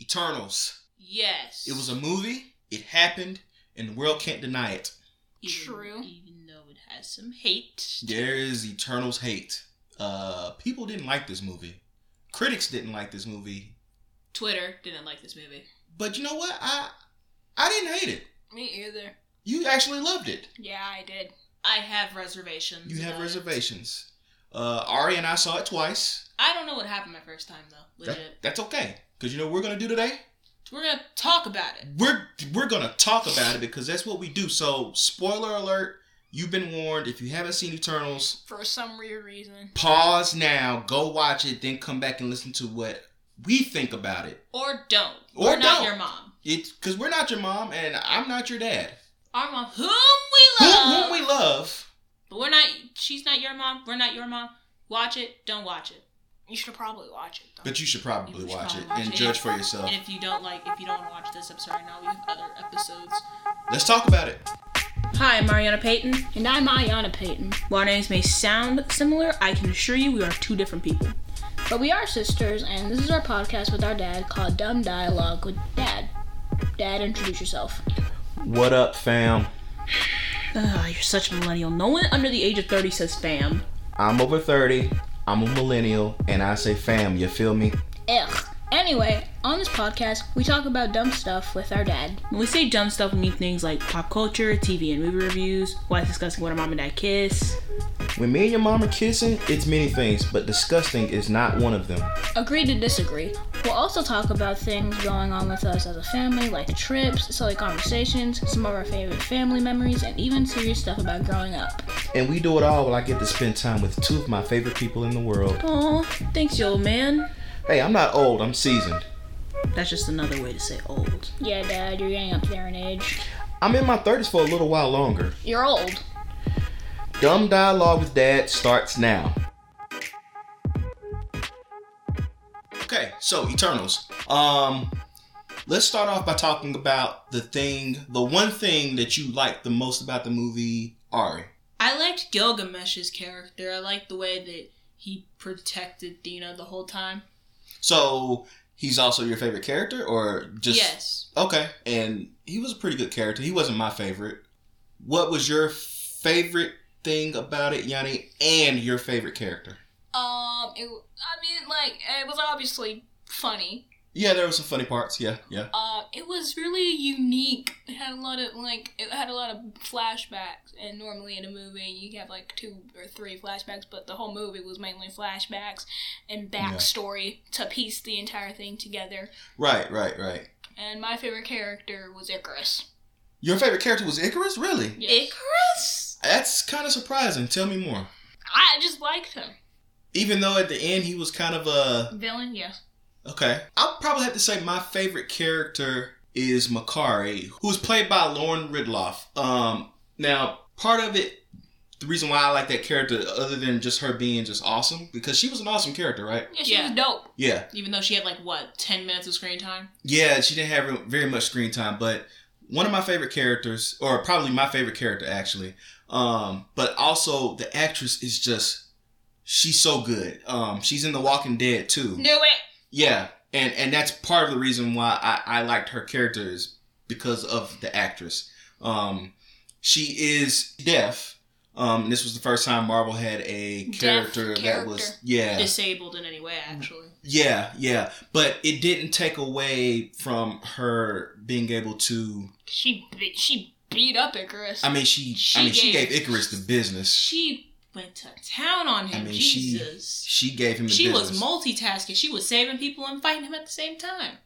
Eternals. Yes. It was a movie. It happened, and the world can't deny it. even, True. Even though it has some hate. There is Eternals hate. Uh, people didn't like this movie. Critics didn't like this movie. Twitter didn't like this movie. But you know what? I I didn't hate it. Me either. You actually loved it. Yeah, I did. I have reservations. You have about it. reservations. Uh, Aurie and I saw it twice. I don't know what happened my first time though. That- Legit. that's okay, cause you know what we're gonna do today. We're gonna talk about it. We're we're gonna talk about it because that's what we do. So, spoiler alert: you've been warned. If you haven't seen Eternals, For some weird reason. pause now, go watch it, then come back and listen to what we think about it. Or don't. Or We're not don't. your mom. It's because we're not your mom and I'm not your dad. Our mom, whom we Whom, love. whom we love. But we're not. She's not your mom. We're not your mom. Watch it. Don't watch it. You should probably watch it though. But you should probably You should watch it probably and it. judge for yourself. And if you don't like, if you don't want to watch this, episode right. Now we have other episodes. Let's talk about it. Hi, I'm Ariana Payton. and I'm Ayana Payton. While our names may sound similar, I can assure you we are two different people. But we are sisters, and this is our podcast with our dad called Dumb Dialogue with Dad. Dad, introduce yourself. What up, fam? Ugh, you're such a millennial. No one under the age of 30 says fam. I'm over 30. I'm a millennial, and I say fam. You feel me? Ugh. Anyway, on this podcast, we talk about dumb stuff with our dad. When we say dumb stuff, we mean things like pop culture, TV and movie reviews, why discussing when our mom and dad kiss. When me and your mom are kissing, it's many things, but disgusting is not one of them. Agree to disagree. We'll also talk about things going on with us as a family, like trips, silly conversations, some of our favorite family memories, and even serious stuff about growing up. And we do it all while I get to spend time with two of my favorite people in the world. Aw, thanks, you old man. Hey, I'm not old, I'm seasoned. That's just another way to say old. Yeah, Dad, you're getting up there in age. I'm in my 30s for a little while longer. You're old. Dumb Dialogue with Dad starts now. Okay, so Eternals. Um, let's start off by talking about the thing, the one thing that you liked the most about the movie Aurie. I liked Gilgamesh's character. I liked the way that he protected Thena the whole time. So he's also your favorite character, or just yes. Okay, and he was a pretty good character. He wasn't my favorite. What was your favorite thing about it, Yani, and your favorite character? Um, it, I mean, like, it was obviously funny. Yeah, there were some funny parts. Yeah, yeah. Uh, it was really unique. It had a lot of, like, it had a lot of flashbacks. And normally in a movie, you have, like, two or three flashbacks, but the whole movie was mainly flashbacks and Yeah. backstory to piece the entire thing together. Right, right, right. And my favorite character was Ikaris. Your favorite character was Ikaris? Really? Yes. Ikaris? That's kind of surprising. Tell me more. I just liked him. Even though at the end he was kind of a Villain, yes. okay, I'll probably have to say my favorite character is Makkari, who's played by Lauren Ridloff. Um, now part of it, the reason why I like that character, other than just her being just awesome, because she was an awesome character, right? Yeah, she Yeah. was dope. Yeah, Even though she had like what, ten minutes of screen time? yeah, she didn't have very much screen time, but one of my favorite characters, or probably my favorite character actually. Um, but also the actress is just she's so good. Um, she's in The Walking Dead too. Knew it. Yeah, and and that's part of the reason why I, I liked her character is because of the actress. Um, she is deaf. Um, this was the first time Marvel had a Deaf character, that was yeah Disabled in any way, actually. yeah yeah, but it didn't take away from her being able to. She she beat up Ikaris. I mean, she, She I mean, she gave- gave Ikaris the business. She went to town on him. I mean, she- Jesus. She gave him the She, business. was multitasking. She was saving people and fighting him at the same time.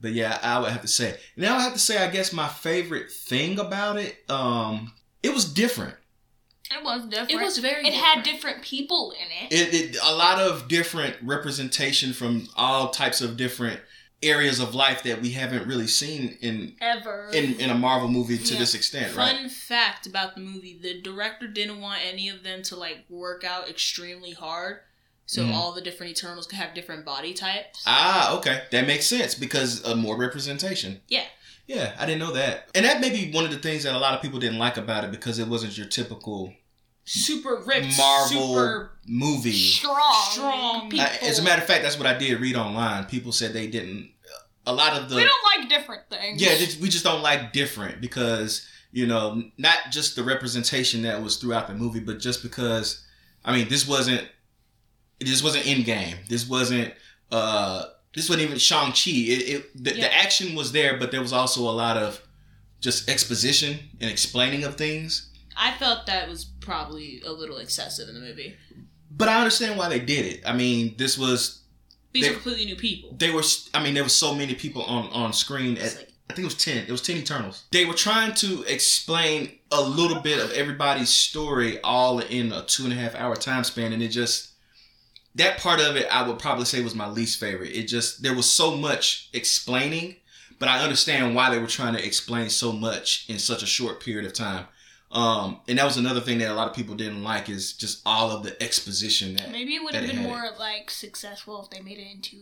But yeah, I would have to say. Now I have to say, I guess my favorite thing about it, um, it was different. it was different. It was very. It had different. different people in it. It, it a lot of different representation from all types of different areas of life that we haven't really seen in Ever. in, in a Marvel movie to Yeah. this extent, Fun right? Fun fact about the movie: the director didn't want any of them to like work out extremely hard, so Mhm. all the different Eternals could have different body types. Ah, okay, that makes sense because of more representation. Yeah. Yeah, I didn't know that, and that may be one of the things that a lot of people didn't like about it because it wasn't your typical super ripped, Marvel super movie. strong. Strong. people. I, as a matter of fact, that's what I did read online. People said they didn't a lot of the we don't like different things. yeah, we just don't like different because you know not just the representation that was throughout the movie, but just because I mean this wasn't this wasn't Endgame. This wasn't uh this wasn't even Shang Chi. It, it the, Yeah. the action was there, but there was also a lot of just exposition and explaining of things. I felt that was probably a little excessive in the movie. But I understand why they did it. I mean, this was These They- are completely new people. they were. I mean, there was so many people on on screen at like, I think it was 10. It was 10 Eternals. They were trying to explain a little bit of everybody's story all in a two and a half hour time span. And it just, that part of it, I would probably say was my least favorite. It just, there was so much explaining, but I understand why they were trying to explain so much in such a short period of time. Um, and that was another thing that a lot of people didn't like is just all of the exposition that. Maybe it would have been had. more like successful if they made it into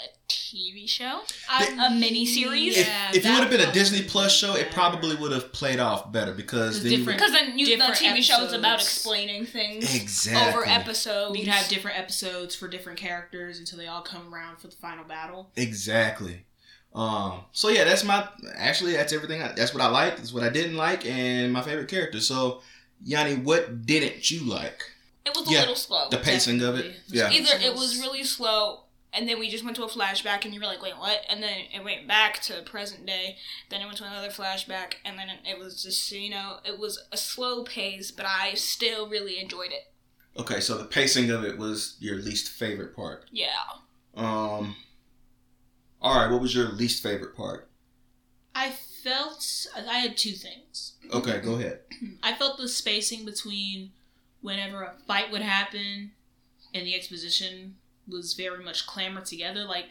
a TV show. a mini-series? If, Yeah, if it would have been a Disney Plus show, it probably would have played off better because It's then you different. Because then you, the Different TV show is about explaining things Exactly. over episodes. You could have different episodes for different characters until they all come around for the final battle. Exactly. Um. So yeah, that's my. Actually, that's everything. I, that's what I liked. That's what I didn't like, and my favorite character. So, Yani, what didn't you like? It was a Yeah, little slow. The pacing of it. Yeah. Either it was really slow, and then we just went to a flashback, and you were like, "Wait, what?" And then it went back to present day. Then it went to another flashback, and then it was just you know it was a slow pace, but I still really enjoyed it. Okay, so the pacing of it was your least favorite part. Yeah. Um. All right, what was your least favorite part? I felt I had two things. Okay, go ahead. I felt the spacing between whenever a fight would happen and the exposition was very much clamored together. Like,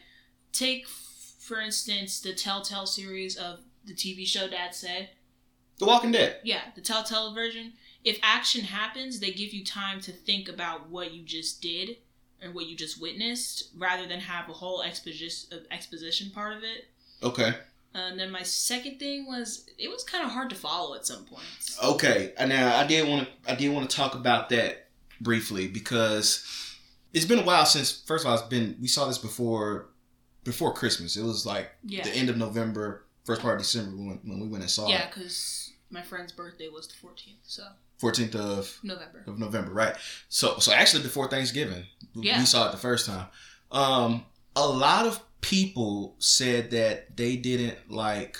take for instance the Telltale series of the TV show Dad said. The Walking Dead. Yeah, the Telltale version. If action happens, they give you time to think about what you just did and what you just witnessed, rather than have a whole exposition uh, exposition part of it. Okay. And then my second thing was it was kind of hard to follow at some points. Okay. And now I did want to. I did want to talk about that briefly because it's been a while since. First of all, it's been. We saw this before. Before Christmas, it was like Yeah. the end of November, first part of December when, when we went and saw Yeah, it. Yeah, because my friend's birthday was the 14th, so 14th of November. of November, right? So so actually before Thanksgiving, Yeah. we saw it the first time. Um, a lot of people said that they didn't like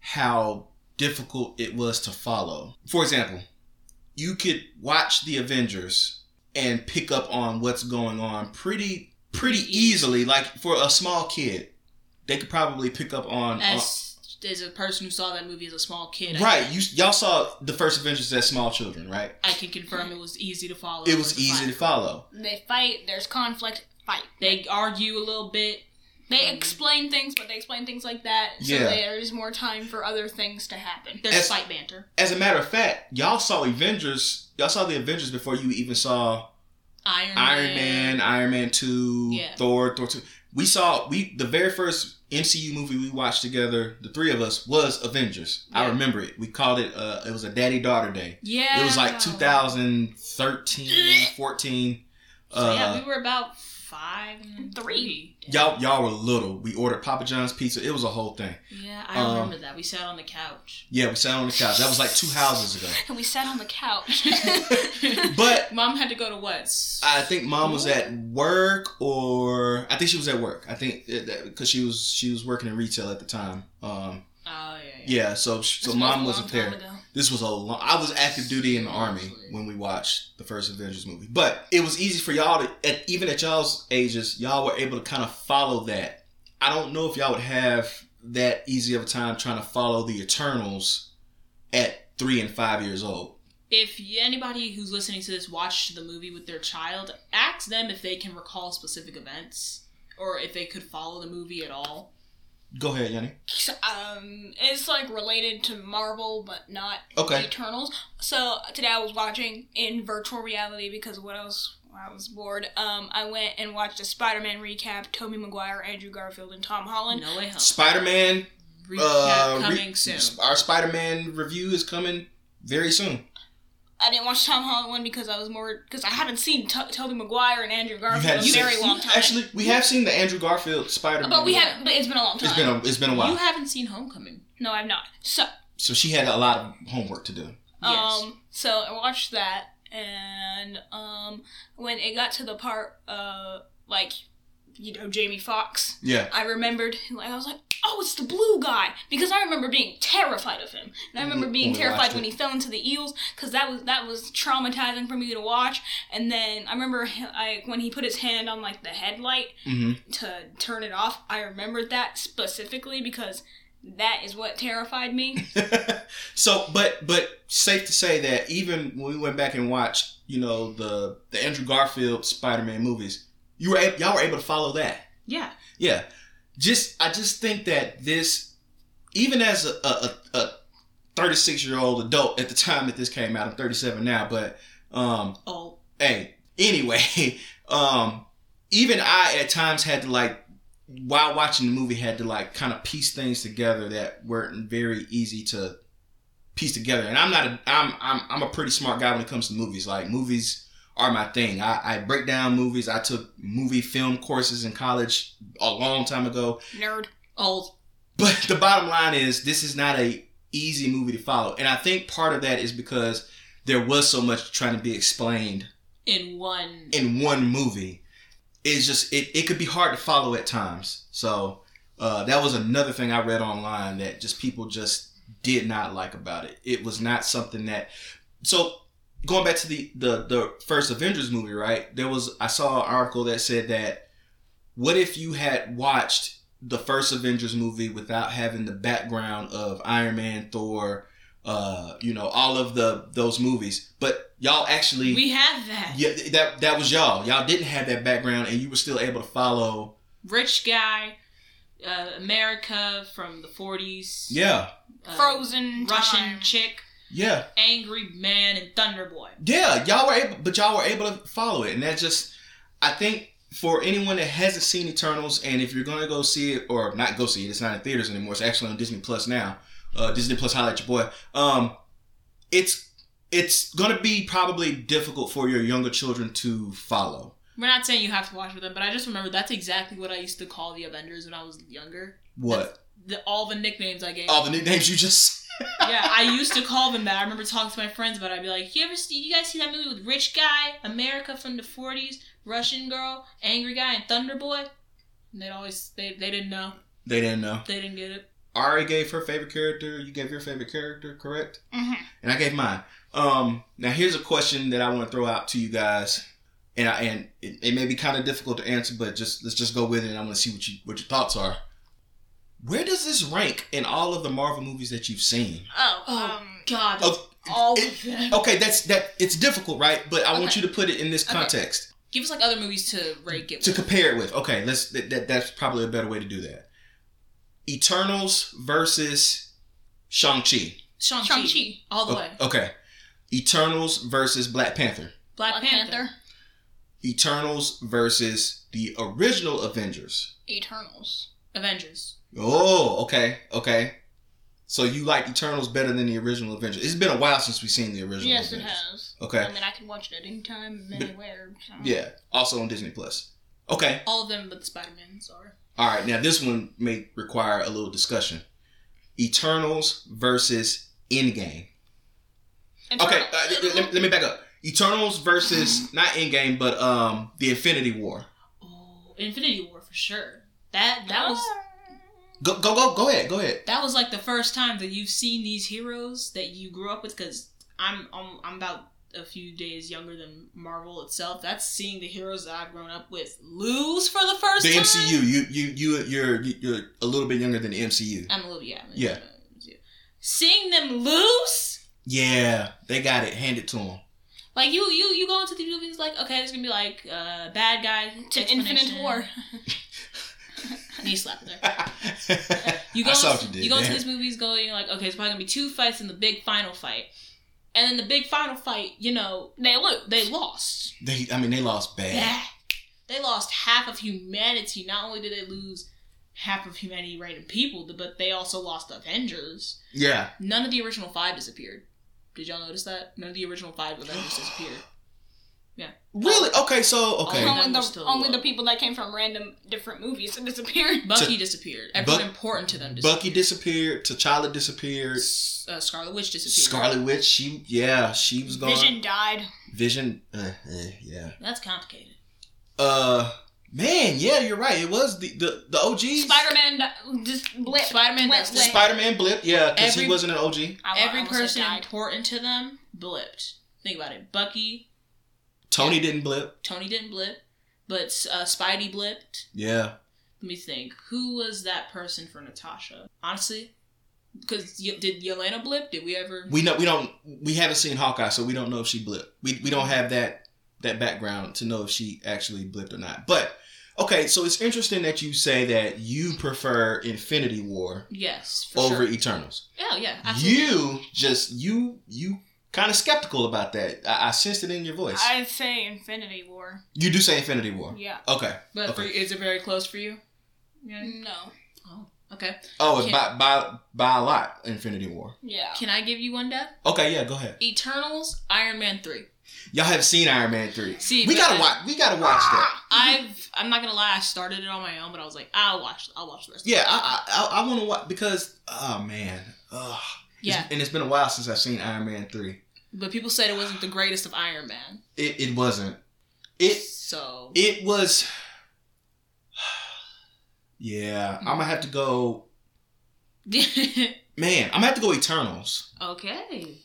how difficult it was to follow. For example, you could watch the Avengers and pick up on what's going on pretty pretty easily. Like for a small kid, they could probably pick up on. on As, as a person who saw that movie as a small kid, Right, you y'all saw the first Avengers as small children, right? I, can confirm it was easy to follow. It was the easy to follow. They fight. There's conflict. Fight. They argue a little bit. They explain things, but they explain things like that, so Yeah. there's more time for other things to happen. There's As- fight banter. As a matter of fact, y'all saw Avengers. Y'all saw the Avengers before you even saw Iron, Iron Man, Iron Man Two, Yeah. Thor, Thor Two. We saw we the very first MCU movie we watched together, the three of us, was Avengers. I remember it. We called it. Uh, it was a daddy daughter day. Yeah. It was like 2013, 14. So Uh, yeah, we were about five and Three. three. y'all y'all were little. We ordered Papa John's pizza. It was a whole thing. Yeah, I Um, remember that. We sat on the couch. Yeah, we sat on the couch. That was like two houses ago. And we sat on the couch. But Mom had to go to what? I think mom was at work, or I think she was at work. I think because she was she was working in retail at the time. Um, Oh yeah. yeah. yeah, so so This was a mom wasn't there. ago. This was a long. I was active duty in the army when we watched the first Avengers movie, but it was easy for y'all to, at, even at y'all's ages, y'all were able to kind of follow that. I don't know if y'all would have that easy of a time trying to follow the Eternals at three and five years old. If anybody who's listening to this watched the movie with their child, ask them if they can recall specific events or if they could follow the movie at all. Go ahead, Yani. Um, it's like related to Marvel, but not Okay. Eternals. So today I was watching in virtual reality because what else? I was bored. Um, I went and watched a Spider-Man recap. Tobey Maguire, Andrew Garfield, and Tom Holland. No way home. Spider Man. Recap Uh, coming re- soon. Our Spider Man review is coming very soon. I didn't watch Tom Holland one because I was more because I haven't seen T- Tobey Maguire and Andrew Garfield had in a very you- long time. Actually, we have seen the Andrew Garfield Spider Man. but we have, but it's been a long time. It's been a, it's been a while. You haven't seen Homecoming. no, I've not. So, so she had a lot of homework to do. Yes. um, so I watched that, and um, when it got to the part, uh, like, you know, Jamie Foxx, Yeah. I remembered, like, I was like, oh, it's the blue guy, because I remember being terrified of him, and I remember being When terrified when he fell into the eels, because that was that was traumatizing for me to watch. And then I remember, I when he put his hand on like the headlight hmm to turn it off, I remembered that specifically because that is what terrified me. so, but but safe to say that even when we went back and watched, you know, the the Andrew Garfield Spider Man movies, you were y'all were able to follow that. Yeah. Yeah. Just I just think that this, even as a a, a 36 year old adult at the time that this came out, I'm 37 now, but um, Oh, hey, anyway, um, even I at times had to like while watching the movie had to like kind of piece things together that weren't very easy to piece together. And I'm not a I'm I'm I'm a pretty smart guy when it comes to movies. Like movies are my thing. I, I break down movies. I took movie film courses in college a long time ago. Nerd. old. But the bottom line is this is not a easy movie to follow. And I think part of that is because there was so much trying to be explained in one. in one movie it's just it, it could be hard to follow at times so uh, that was another thing i read online that just people just did not like about it it was not something that so going back to the the, the first avengers movie right there was i saw an article that said that what if you had watched the first avengers movie without having the background of iron man thor uh, you know all of the those movies but y'all actually we have that. yeah, that that was y'all. Y'all didn't have that background, and you were still able to follow. Rich guy, uh, America from the 40s. Yeah, uh, Frozen. Russian time. chick, yeah, angry man, and Thunder Boy. yeah. Y'all were able, but y'all were able to follow it, and that just, I think, for anyone that hasn't seen Eternals, and if you're gonna go see it or not go see it, it's not in theaters anymore. It's actually on Disney Plus now. Uh, Disney Plus, highlight your boy. Um, it's it's gonna be probably difficult for your younger children to follow. We're not saying you have to watch with them, but I just remember that's exactly what I used to call the Avengers when I was younger. What? The, all the nicknames I gave. All the nicknames you just. yeah, I used to call them that. I remember talking to my friends about. it. I'd be like, "You ever see? You guys see that movie with Rich Guy, America from the '40s, Russian Girl, Angry Guy, and Thunder Boy?" And they'd always they they didn't know. They didn't know. They didn't get it. Aurie gave her favorite character. You gave your favorite character, correct? Mhm. And I gave mine. Um, now here's a question that I want to throw out to you guys, and I, and it, it may be kind of difficult to answer, but just let's just go with it, and I want to see what you what your thoughts are. Where does this rank in all of the Marvel movies that you've seen? Oh, Oh. um, God, Oh, all it- of them. Okay, that's that. It's difficult, right? But I want you to put it in this Okay. context Give us like other movies to rate it. to with. compare it with. Okay, let's. That, that, that's probably a better way to do that. Eternals versus Shang Chi. Shang Chi, Shang-Chi. all the O- way. Okay. Eternals versus Black Panther. Black, Black Panther. Panther. Eternals versus the original Avengers. Eternals. Avengers. Oh, okay, okay. So you like Eternals better than the original Avengers? It's been a while since we've seen the original. Yes, it has. Okay. I mean, I can watch it at any time, anywhere. So. Yeah, also on Disney Plus. Okay. All of them, but the Spider Mans are. All right. Now this one may require a little discussion. Eternals versus Endgame. Okay, uh, let, let- let me back up. Eternals versus not Endgame, but um the Infinity War. Oh, Infinity War for sure. That that was Go go go go ahead. Go ahead. that was like the first time that you've seen these heroes that you grew up with. Because I'm, I'm I'm about a few days younger than Marvel itself. That's seeing the heroes that I've grown up with lose for the first The time. MCU. You you you you're you're a little bit younger than the MCU. I'm a little yeah. I'm a- Yeah. I'm Seeing them lose. Yeah, they got it handed to them. Like you, you, you go into the movies like, okay, it's gonna be like uh, bad guy to Infinite. War. Knee slap there. You go, I saw what you did. you go into these movies going like, okay, it's probably gonna be two fights in the big final fight, and then the big final fight, you know, They look, they lost. They, I mean, they lost bad. They lost half of humanity. Not only did they lose half of humanity, random people, but they also lost Avengers. Yeah, None of the original five disappeared. Did y'all notice that? None of the original five Avengers disappeared. Really? Okay, so okay. All of only the only the people that came from random different movies disappeared. Bucky disappeared. Everyone Buck- important to them disappeared. Bucky disappeared. T'Challa disappeared. S- uh, Scarlet Witch disappeared. Scarlet Witch, she yeah, she was gone. Vision died. Vision, uh, eh, yeah. That's complicated. Uh, man, yeah, you're right. It was the the, the OGs. Spider Man just blip. Spider-Man blip. Spider Man blip, yeah, because he wasn't an OG. I Every almost person important to them blipped. Think about it. Bucky, Tony Yeah. didn't blip. Tony didn't blip, but uh, Spidey blipped. Yeah. Let me think. Who was that person for Natasha? Honestly, because y- did Yelena blip? Did we ever? We know we don't we haven't seen Hawkeye, so we don't know if she blipped. We we don't have that that background to know if she actually blipped or not. But okay, so it's interesting that you say that you prefer Infinity War yes, for over sure. Eternals. Oh yeah, absolutely. You just you you kind of skeptical about that. I, I sensed it in your voice. I'd say Infinity War. you do say Infinity War. Yeah. Okay. But Okay. for, is it very close for you? Yeah. No. Oh, okay. Oh, Can- by by by a lot. Infinity War. Yeah. Can I give you one, Dad? Okay, yeah, go ahead. Eternals, Iron Man three. Y'all have seen Iron Man three. See, we gotta watch. We gotta watch that. I've. I'm not gonna lie. I started it on my own, but I was like, I'll watch. I'll watch the rest. Yeah, I I, I want to watch because oh man, Ugh. It's- Yeah. and it's been a while since I've seen Iron Man three. But people said it wasn't the greatest of Iron Man. It it wasn't. It So. it was. Yeah, I'm gonna have to go. Man, I'm gonna have to go Eternals. okay.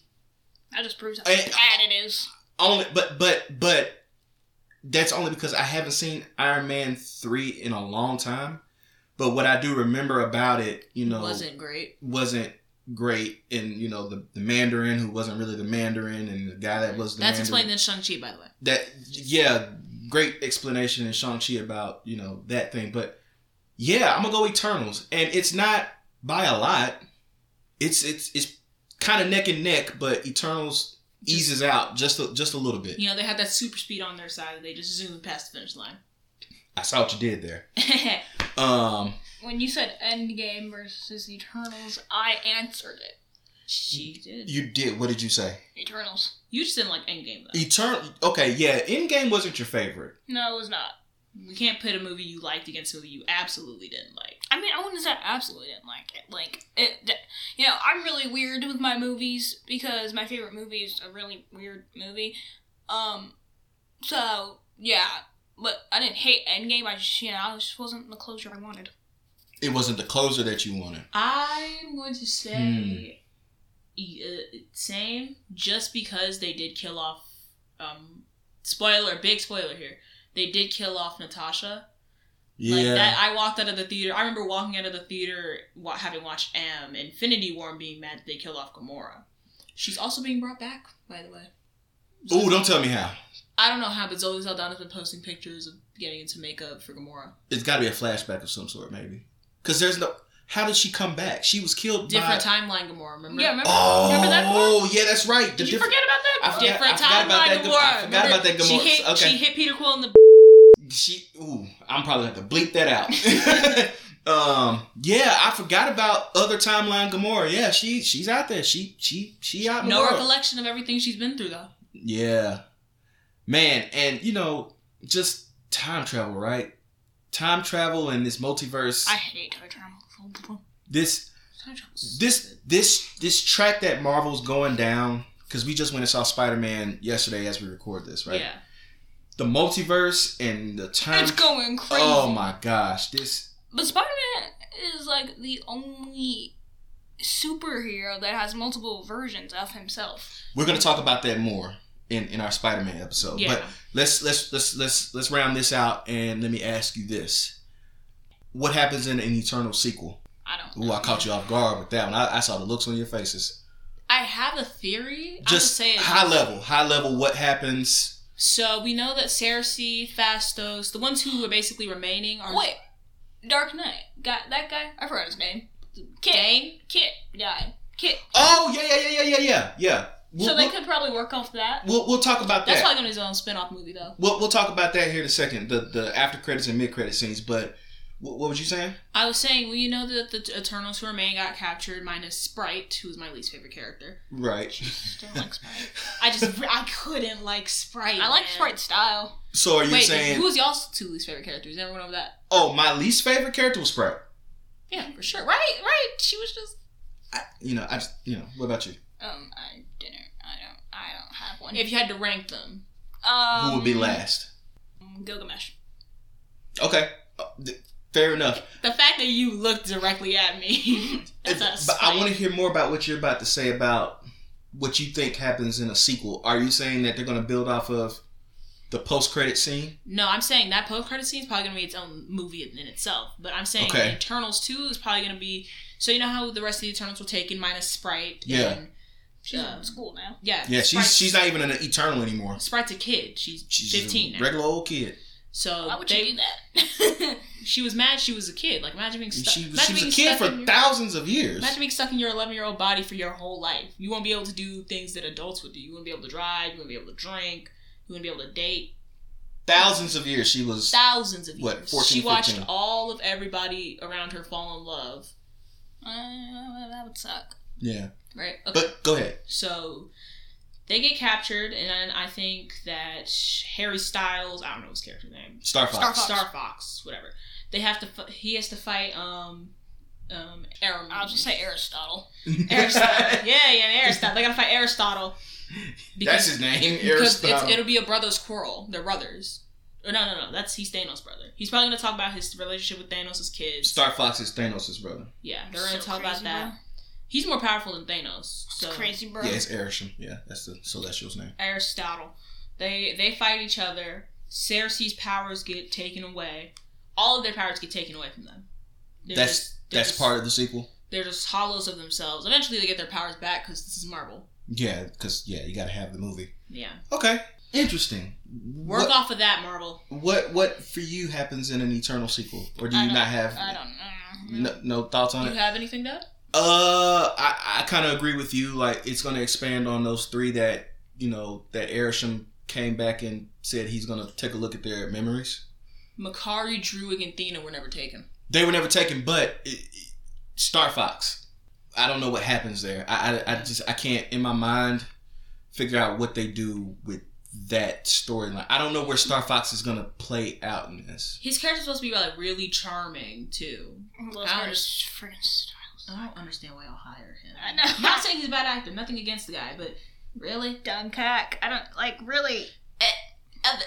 That just proves how Eh, bad it is. Only, but but but that's only because I haven't seen Iron Man three in a long time. But what I do remember about it, you know, wasn't great. wasn't great. And you know, the the Mandarin who wasn't really the Mandarin, and the guy that was the That's Mandarin. explained in Shang Chi, by the way. that yeah, great explanation in Shang Chi about you know that thing. But yeah, I'm gonna go Eternals, and it's not by a lot. It's it's it's kind of neck and neck, but Eternals Just- eases out just a, just a little bit. You know, they had that super speed on their side, they just zoomed past the finish line. I saw what you did there. Um, When you said Endgame versus Eternals, I answered it. she did. you did. What did you say? Eternals. You just didn't like Endgame though. Eternal. Okay, yeah. Endgame wasn't your favorite. No, it was not. We can't put a movie you liked against a movie you absolutely didn't like. I mean, I wouldn't say I absolutely didn't like it. Like it, th- you know, I'm really weird with my movies because my favorite movie is a really weird movie. Um, so yeah, but I didn't hate Endgame. I just, you know, I just wasn't the closure I wanted. It wasn't the closer that you wanted. I'm going to say uh, same, just because they did kill off. Um, spoiler, big spoiler here. They did kill off Natasha. Yeah. Like that, I walked out of the theater. I remember walking out of the theater, having watched Am Infinity War, and being mad that they killed off Gamora. She's also being brought back, by the way. Oh, don't tell me how. I don't know how, but Zoe Saldana's been posting pictures of getting into makeup for Gamora. It's got to be a flashback of some sort, maybe. Because there's no. How did she come back? She was killed Different by. timeline Gamora, remember? Yeah, remember? Oh, remember that part? yeah, that's right. The Did you different- forget about that? I part? forgot- Different I forgot about timeline that Gamora. Gamora. I forgot about that Gamora. She hit, Okay. she hit Peter Quill in the. She, ooh, I'm probably gonna have to bleep that out. um, yeah, I forgot about other timeline Gamora. Yeah, she she's out there. She she she out No recollection of everything she's been through, though. Yeah, man, and you know, just time travel, right? Time travel and this multiverse. I hate time travel. this Time travel's this this this track that Marvel's going down because we just went and saw Spider Man yesterday as we record this, right? Yeah. The multiverse and the time. It's going crazy. oh my gosh, this But Spider Man is like the only superhero that has multiple versions of himself. we're gonna talk about that more in in our Spider Man episode. Yeah. But let's let's let's let's let's round this out and let me ask you this: What happens in an Eternal sequel? I don't. Ooh, I caught you off guard with that one. I, I saw the looks on your faces. I have a theory. I'm Just say it high level, high level. What happens? So we know that Sersi, Phastos, the ones who are basically remaining are Wait, Dark Knight. Got that guy? I forgot his name. Kit. Dane. Kit died. Kit. Oh yeah yeah yeah yeah yeah yeah yeah. We'll, so they we'll, could probably work off that. we'll, we'll talk about That's that. That's probably gonna be his own spin-off movie though. We'll, we'll talk about that here in a second. The the after credits and mid credit scenes, but What, what was you saying? I was saying, well, you know that the Eternals who remain got captured, minus Sprite, who was my least favorite character. Right. Still like Sprite. I just I couldn't like Sprite. I like man. Sprite's style. So are you Wait, saying? who was y'all's two least favorite characters? Everyone over that? oh, my least favorite character was Sprite. Yeah, for sure. Right, right. She was just. I, you know, I just, you know, what about you? Um, I didn't. I don't. Have one. If you had to rank them, um, Who would be last? Gilgamesh. Okay, uh, fair enough. the fact that you looked directly at me, that's out but I want to hear more about what you're about to say about what you think happens in a sequel. Are you saying that they're going to build off of the post-credit scene? No, I'm saying that post credit scene is probably gonna be its own movie in, in itself. But I'm saying Okay. Eternals two is probably gonna be. So you know how the rest of the Eternals were taken minus Sprite. Yeah. And, She's Um, in school now. yeah. Yeah, she's Sprite's- she's not even an eternal anymore. Sprite's a kid. She's, She's 15 a now. regular old kid. So Why would they, you do that? she was mad she was a kid. Like imagine being stuck. She was, she was a kid for in your- thousands of years. Imagine being stuck in your 11 year old body for your whole life. You won't be able to do things that adults would do. You wouldn't be able to drive. You wouldn't be able to drink. You wouldn't be able to date. Thousands of years she was. Thousands of years. What, 14, she watched 15? all of everybody around her fall in love. uh, that would suck. Yeah, Right. Okay. but go ahead. so they get captured, and I think that Harry Styles, I don't know his character name, Star Fox. Star Fox. Star Fox, whatever. They have to. He has to fight. Um. Um. Aram. I'll just say Aristotle. Aristotle. yeah, yeah, Aristotle. They gotta fight Aristotle. That's his name. because it's, Aristotle. it'll be a brothers quarrel. They're brothers. Or no, no, no. That's he's Thanos' brother. He's probably gonna talk about his relationship with Thanos' kids. Star Fox is Thanos' brother. yeah, they're gonna So talk about that. bro. He's more powerful than Thanos. So It's crazy, bro. Yeah, it's Arishem. Yeah, that's the Celestial's name. Aristotle. They they fight each other. Sersi's powers get taken away. All of their powers get taken away from them. They're That's just- that's just- part of the sequel. They're just hollows of themselves. Eventually, they get their powers back because this is Marvel. Yeah, because yeah, you got to have the movie. Yeah, Okay, interesting. work What, off of that, Marvel. what what for you happens in an Eternal sequel, or do you don't- have I don't know. no, no thoughts on You it? You have anything, Dad? Uh, I, I kind of agree with you. Like, it's going to expand on those three that you know that Arishem came back and said he's going to take a look at their memories. Makkari, Druig, and Thena were never taken. They were never taken, but it, it- Star Fox. I don't know what happens there. I, I I just I can't in my mind figure out what they do with that storyline. I don't know where Star Fox is going to play out in this. His character's supposed to be like really charming too. Those I are under- just freaking styles. I don't understand why y'all hired him. I know. I'm not saying he's a bad actor. Nothing against the guy, but really, Dunkirk. I don't like really. Uh,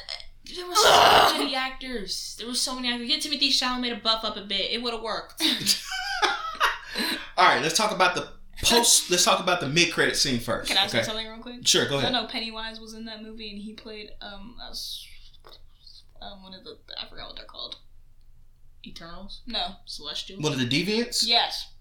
there were so many actors. There were so many actors. Get Timothée Chalamet to buff up a bit. It would have worked. All right, let's talk about the post. let's talk about the mid credit scene first. Can I say something real quick? Sure, go ahead. I know Pennywise was in that movie and he played um us. Um, one of the I forgot what they're called. Eternals, Uh, No. Celestial. One of the deviants. Yes,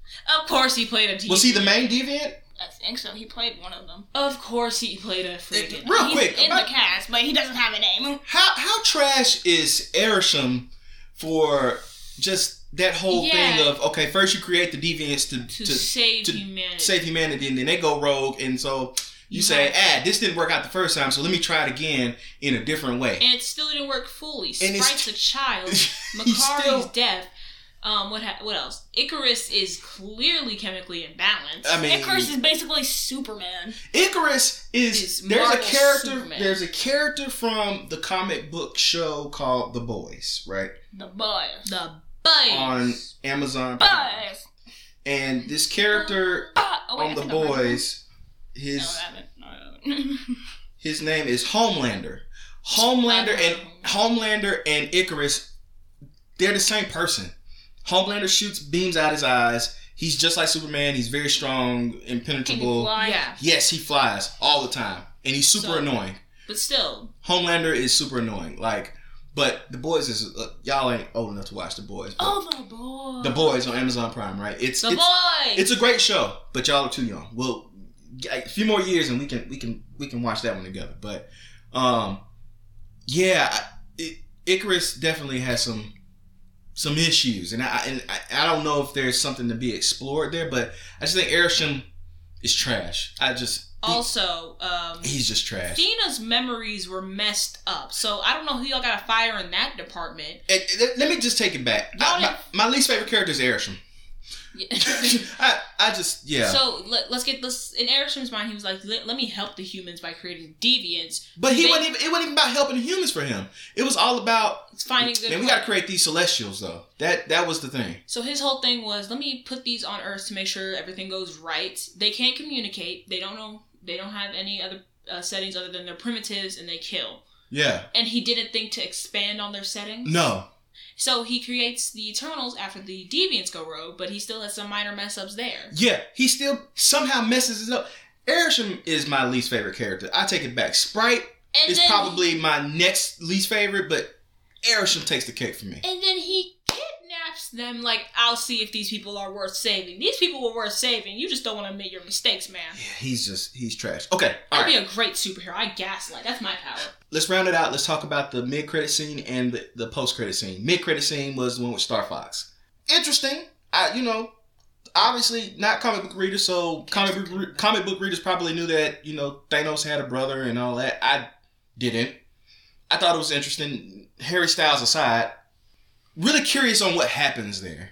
Of course, he played a. Deviant. Was he the main deviant? I think so. He played one of them. Of course, he played a freaking. Real He's quick, in about- the cast, but he doesn't have a name. How how trash is Arishem for just that whole Yeah. thing of okay, first you create the deviants to to, to, save to humanity. save humanity, and then they go rogue, and so you, You say, ah, this didn't work out the first time, so let me try it again in a different way. and it still didn't work fully. And it's- Sprite's a child. He's Makkari's still- deaf. Um, what ha- what else? Ikaris is clearly chemically imbalanced. I mean, Ikaris is basically Superman. Ikaris is Is there's a character Superman. there's a character from the comic book show called The Boys, right? The boys. the Boys On Amazon. Prime. Boys. And this character Ah, oh, wait, on The think I remember. Boys, his haven't. No, his name is Homelander. Homelander and Homelander and Ikaris, they're the same person. Homelander shoots beams out his eyes. He's just like Superman. He's very strong, Can you impenetrable. fly? yeah, Yes, he flies all the time, and he's super So- annoying. but still, Homelander is super annoying. Like, but the boys is uh, y'all ain't old enough to watch the boys. Oh, the boys. the boys on Amazon Prime, right? It's the it's, boy. it's a great show, but y'all are too young. Well, a few more years and we can we can we can watch that one together. But um, yeah, it, Ikaris definitely has some some issues, and I and I, I don't know if there's something to be explored there. But I just think Arishem is trash. I just Also, um, he's just trash. Thena's memories were messed up, so I don't know who y'all got to fire in that department. And- and let me just take it back. I- my, my least favorite character is Arishem. I I just yeah. So let, us get this in Ericsson's mind. He was like, let, "Let me help the humans by creating deviants. but he they- wasn't even. It wasn't even about helping humans for him. It was all about. Finding good." Man, we got to create these Celestials though. That that was the thing. So his whole thing was, let me put these on Earth to make sure everything goes right. They can't communicate. They don't know. They don't have any other uh, settings other than they're primitives and they kill. Yeah. And he didn't think to expand on their settings. No. So he creates the Eternals after the Deviants go rogue, but he still has some minor mess ups there. Yeah. He still somehow messes it up. Arishem is my least favorite character. I take it back. Sprite And is probably my next least favorite, but Arishem takes the cake for me. And then he them. Like, I'll see if these people are worth saving. These people were worth saving. You just don't want to admit your mistakes, man. Yeah, he's just he's trash. Okay, I'd right. be a great superhero. I gaslight. That's my power. Let's round it out. Let's talk about the mid credit scene and the, the post credit scene. Mid credit scene was the one with Star Fox. Interesting. I you know obviously not comic book readers, so comic book re- comic book readers probably knew that you know Thanos had a brother and all that. I didn't. I thought it was interesting. Harry Styles aside, really curious on what happens there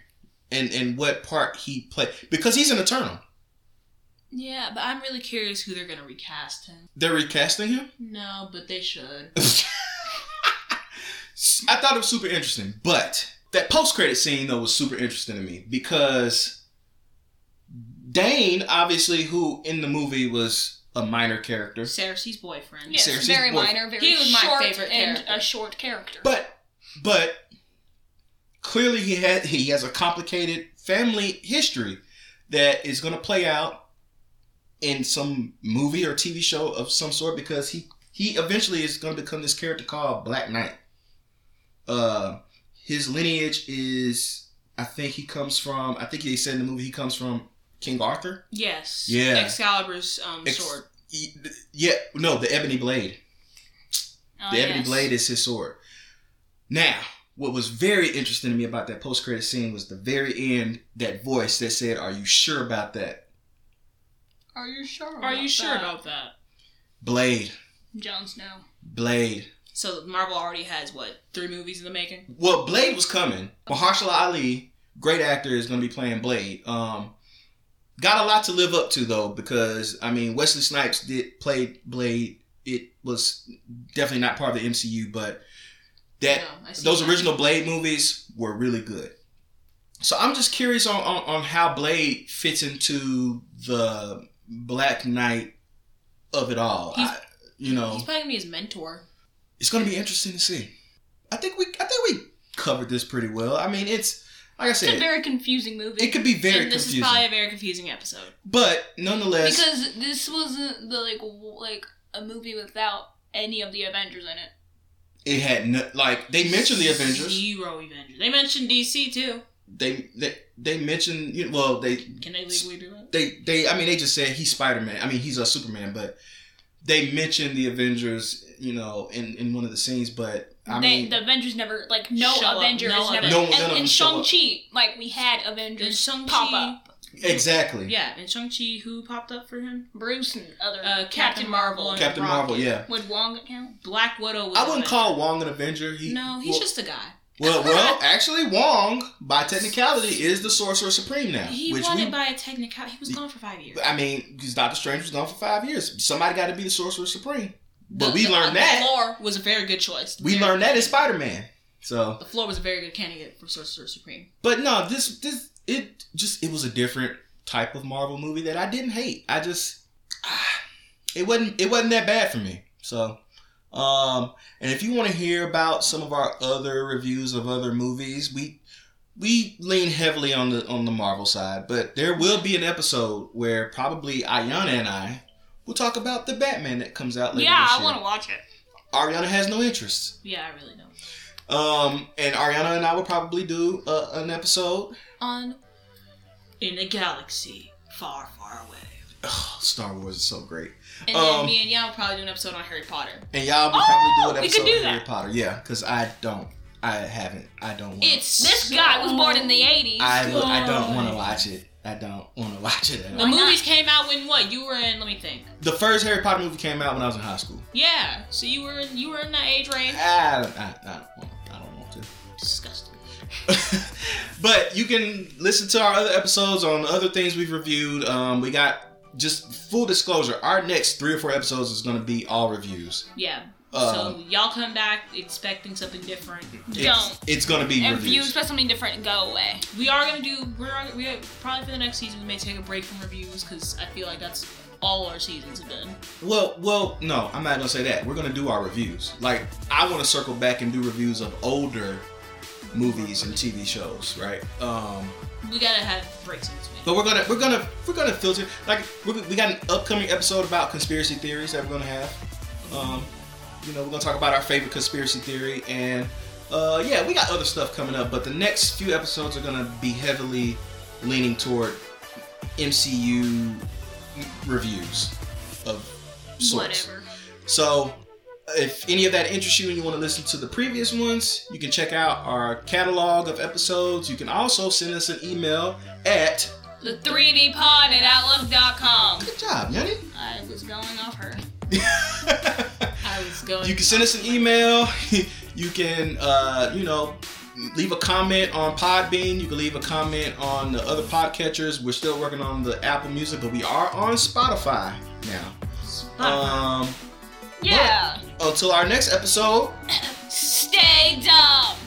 and and what part he played because he's an Eternal. Yeah, but I'm really curious who they're gonna recast him. They're recasting him. No, but they should. I thought it was super interesting, but that post credit scene though was super interesting to me because Dane, obviously, who in the movie was a minor character, Sersi's boyfriend. Yes, Sersi's very boy- minor, very He was my short, favorite and character. a short character. but but clearly he had he has a complicated family history that is going to play out in some movie or TV show of some sort because he he eventually is going to become this character called Black Knight. Uh, his lineage is I think he comes from I think they said in the movie he comes from King Arthur. Yes. Yeah. Excalibur's um, Ex- sword. He- yeah, no, the Ebony Blade. Oh, The ebony yes. blade is his sword. Now, what was very interesting to me about that post credit scene was the very end, that voice that said, Are you sure about that? Are you sure? Are you sure that? about that? Blade. Jon Snow? Blade. So Marvel already has what three movies in the making? Well, Blade was coming. Mahershala Ali, great actor, is going to be playing Blade. Um, got a lot to live up to though, because I mean Wesley Snipes did play Blade. It was definitely not part of the MCU, but that No, those that. original Blade movies were really good. So I'm just curious on, on, on how Blade fits into the Black Knight of it all. He's- I, you know, He's probably gonna be his mentor. it's going to be interesting to see. I think we I think we covered this pretty well. I mean, it's like I It's a said, very confusing movie. it could be very and this confusing, is probably a very confusing episode. but nonetheless, because this wasn't the like like a movie without any of the Avengers in it. It had no, like they mentioned the Avengers. Zero Avengers. They mentioned DC too. They they they mentioned you know, well they Can they legally do that? they they I mean they just said he's Spider Man. I mean he's a Superman, but they mentioned the Avengers, you know, in in one of the scenes. But I they, mean, the Avengers never like no Show up. Avenger No never. Avenger. No one- none of and in show Shang up. Chi, like we had Avengers Shang pop Chi. up. Exactly. Yeah, and Shang Chi, who popped up for him? Bruce and other Uh, Captain Marvel and Captain Rocket. Marvel, yeah. Would Wong count? Black Widow. Was I wouldn't call Wong an Avenger. He, No, he's well, just a guy. well, well. Actually, Wong, by technicality, is the Sorcerer Supreme now. He which won we, it by a technical. He was gone for five years. I mean, because Doctor Strange was gone for five years. Somebody got to be the Sorcerer Supreme. But The- we the- learned the that. floor was a very good choice. We Very learned that in. Spider Man. So, The floor was a very good candidate for Sorcerer Supreme. but no, this this it just it was a different type of Marvel movie that I didn't hate. I just ah, it wasn't it wasn't that bad for me. So, um, and if you want to hear about some of our other reviews of other movies, we we lean heavily on the on the Marvel side, but there will be an episode where probably Ayana and I will talk about the Batman that comes out later Yeah, I want to watch it. Ariana has no interest. Yeah, I really don't. Um, and Ariana and I will probably do uh, an episode. On in a galaxy far, far away. Ugh, Star Wars is so great, And then Um, me and Yao will probably do an episode on Harry Potter. and y'all will Oh, probably do an episode could do of Harry. Potter. Yeah, because I don't, I haven't, I don't want. It's This guy was born in the 80s. I, so I don't want to watch it. I don't want to watch it. At The all. Why movies came out when what? You were in. Let me think. The first Harry Potter movie came out when I was in high school. Yeah. So you were in, you were in that age range. I, I, I, don't, want, I don't want to. Disgusting. but you can listen to our other episodes on other things we've reviewed. Um, we got just full disclosure. Our next three or four episodes is going to be all reviews. Yeah. Um, so y'all come back expecting something different. It's, Don't. It's going to be And if you expect something different, go away. We are gonna do. We're we are, probably for the next season. We may take a break from reviews because I feel like that's all our seasons have been. Well, well, no, I'm not going to say that. We're going to do our reviews. Like, I want to circle back and do reviews of older movies and TV shows, right? Um, We gotta have breaks in between. But we're gonna we're gonna we're gonna filter like we we got an upcoming episode about conspiracy theories that we're gonna have. Um, you know, we're gonna talk about our favorite conspiracy theory, and uh, yeah, we got other stuff coming up. But the next few episodes are gonna be heavily leaning toward MCU reviews of sorts. Whatever. So, if any of that interests you and you want to listen to the previous ones, you can check out our catalog of episodes. You can also send us an email at The 3D pod at outlook.com. Good job, Yani. I was going off her. I was going. you can send us an email. you can, uh, you know, leave a comment on Podbean. You can leave a comment on the other podcatchers. We're still working on the Apple Music, but we are on Spotify now. Um, Yeah. Oh, until our next episode. Stay dumb.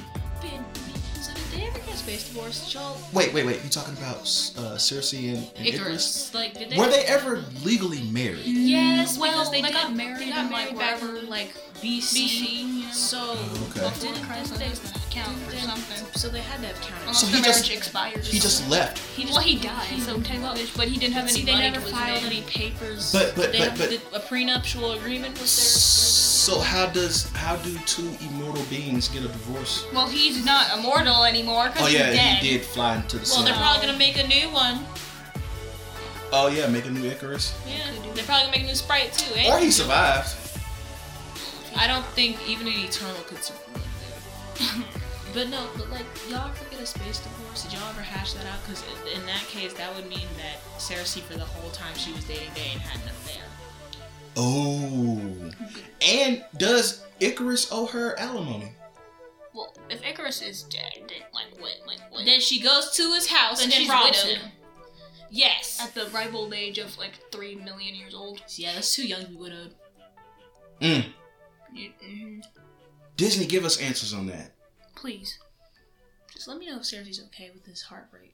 Space divorce? Did Wait, wait, wait. You talking about uh, Sersi and, and Ikaris? Ikaris? Like, did they? Were they ever legally married? Yes, Well, because they, they got married They got in, like, married back wherever- in like BC. BC, yeah. So Oh, okay. didn't- Didn't didn't they they- count for didn't- something? So they had to have counted. Unless So the he marriage just- expired. He just left. He well, he died, so technically, but he didn't have any See, they never filed any papers. But- but- they but- have, but- did a prenuptial agreement was So how does how do two immortal beings get a divorce? Well, he's not immortal anymore because Oh yeah, he's dead. he did fly into the. Well, sun. they're probably gonna make a new one. Oh yeah, make a new Ikaris. Yeah, they're probably gonna make a new Sprite too. Eh? Or he survived. I don't think even an Eternal could survive that. but no, but like y'all ever get a space divorce? Did y'all ever hash that out? Because in that case, that would mean that Sersi for the whole time she was dating Dane had affair. Oh. And does Ikaris owe her alimony? Well, if Ikaris is dead, then like what? Like what? Then she goes to his house Then and she's robs widowed. him. Yes. At the ripe old age of like three million years old. Yeah, that's too young to be widowed. Mm. mm Disney, give us answers on that. Please. Just let me know if Sersi's okay with this heartbreak.